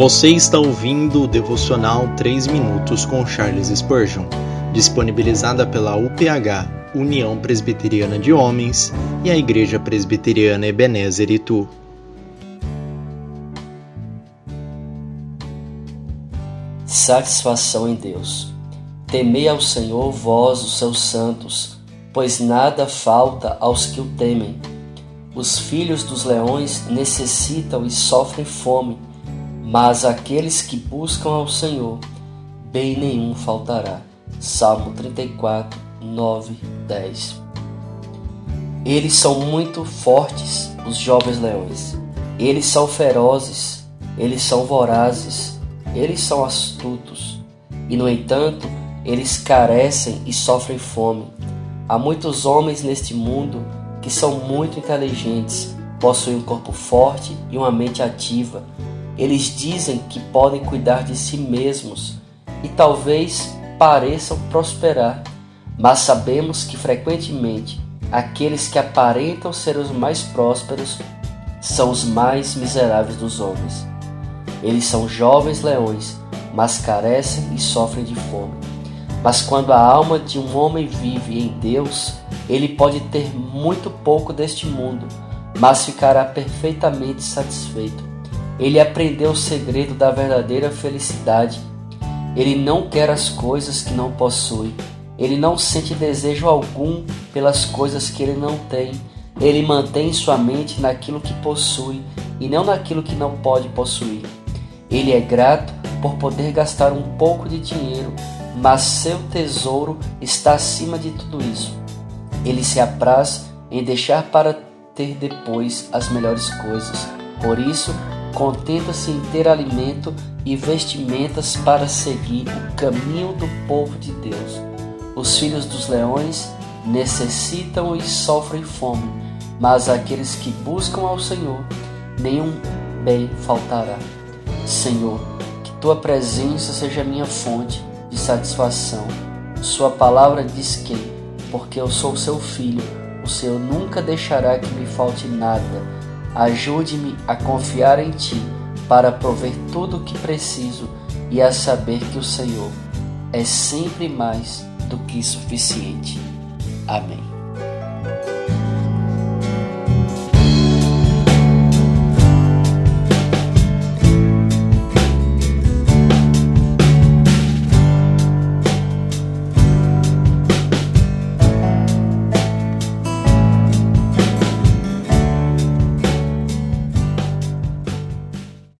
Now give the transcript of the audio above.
Você está ouvindo o devocional 3 minutos com Charles Spurgeon, disponibilizada pela UPH, União Presbiteriana de Homens, e a Igreja Presbiteriana Ebenezer Itu. Satisfação em Deus. Temei ao Senhor, vós, os seus santos, pois nada falta aos que o temem. Os filhos dos leões necessitam e sofrem fome mas aqueles que buscam ao Senhor, bem nenhum faltará. Salmo 34, 9, 10. Eles são muito fortes, os jovens leões. Eles são ferozes, eles são vorazes, eles são astutos. E, no entanto, eles carecem e sofrem fome. Há muitos homens neste mundo que são muito inteligentes, possuem um corpo forte e uma mente ativa, eles dizem que podem cuidar de si mesmos e talvez pareçam prosperar, mas sabemos que frequentemente aqueles que aparentam ser os mais prósperos são os mais miseráveis dos homens. Eles são jovens leões, mas carecem e sofrem de fome. Mas quando a alma de um homem vive em Deus, ele pode ter muito pouco deste mundo, mas ficará perfeitamente satisfeito ele aprendeu o segredo da verdadeira felicidade. Ele não quer as coisas que não possui. Ele não sente desejo algum pelas coisas que ele não tem. Ele mantém sua mente naquilo que possui e não naquilo que não pode possuir. Ele é grato por poder gastar um pouco de dinheiro, mas seu tesouro está acima de tudo isso. Ele se apraz em deixar para ter depois as melhores coisas. Por isso, contenta-se em ter alimento e vestimentas para seguir o caminho do povo de Deus. Os filhos dos leões necessitam e sofrem fome, mas aqueles que buscam ao Senhor, nenhum bem faltará. Senhor, que tua presença seja minha fonte de satisfação. Sua palavra diz que, porque eu sou seu filho, o Senhor nunca deixará que me falte nada Ajude-me a confiar em Ti para prover tudo o que preciso e a saber que o Senhor é sempre mais do que suficiente. Amém.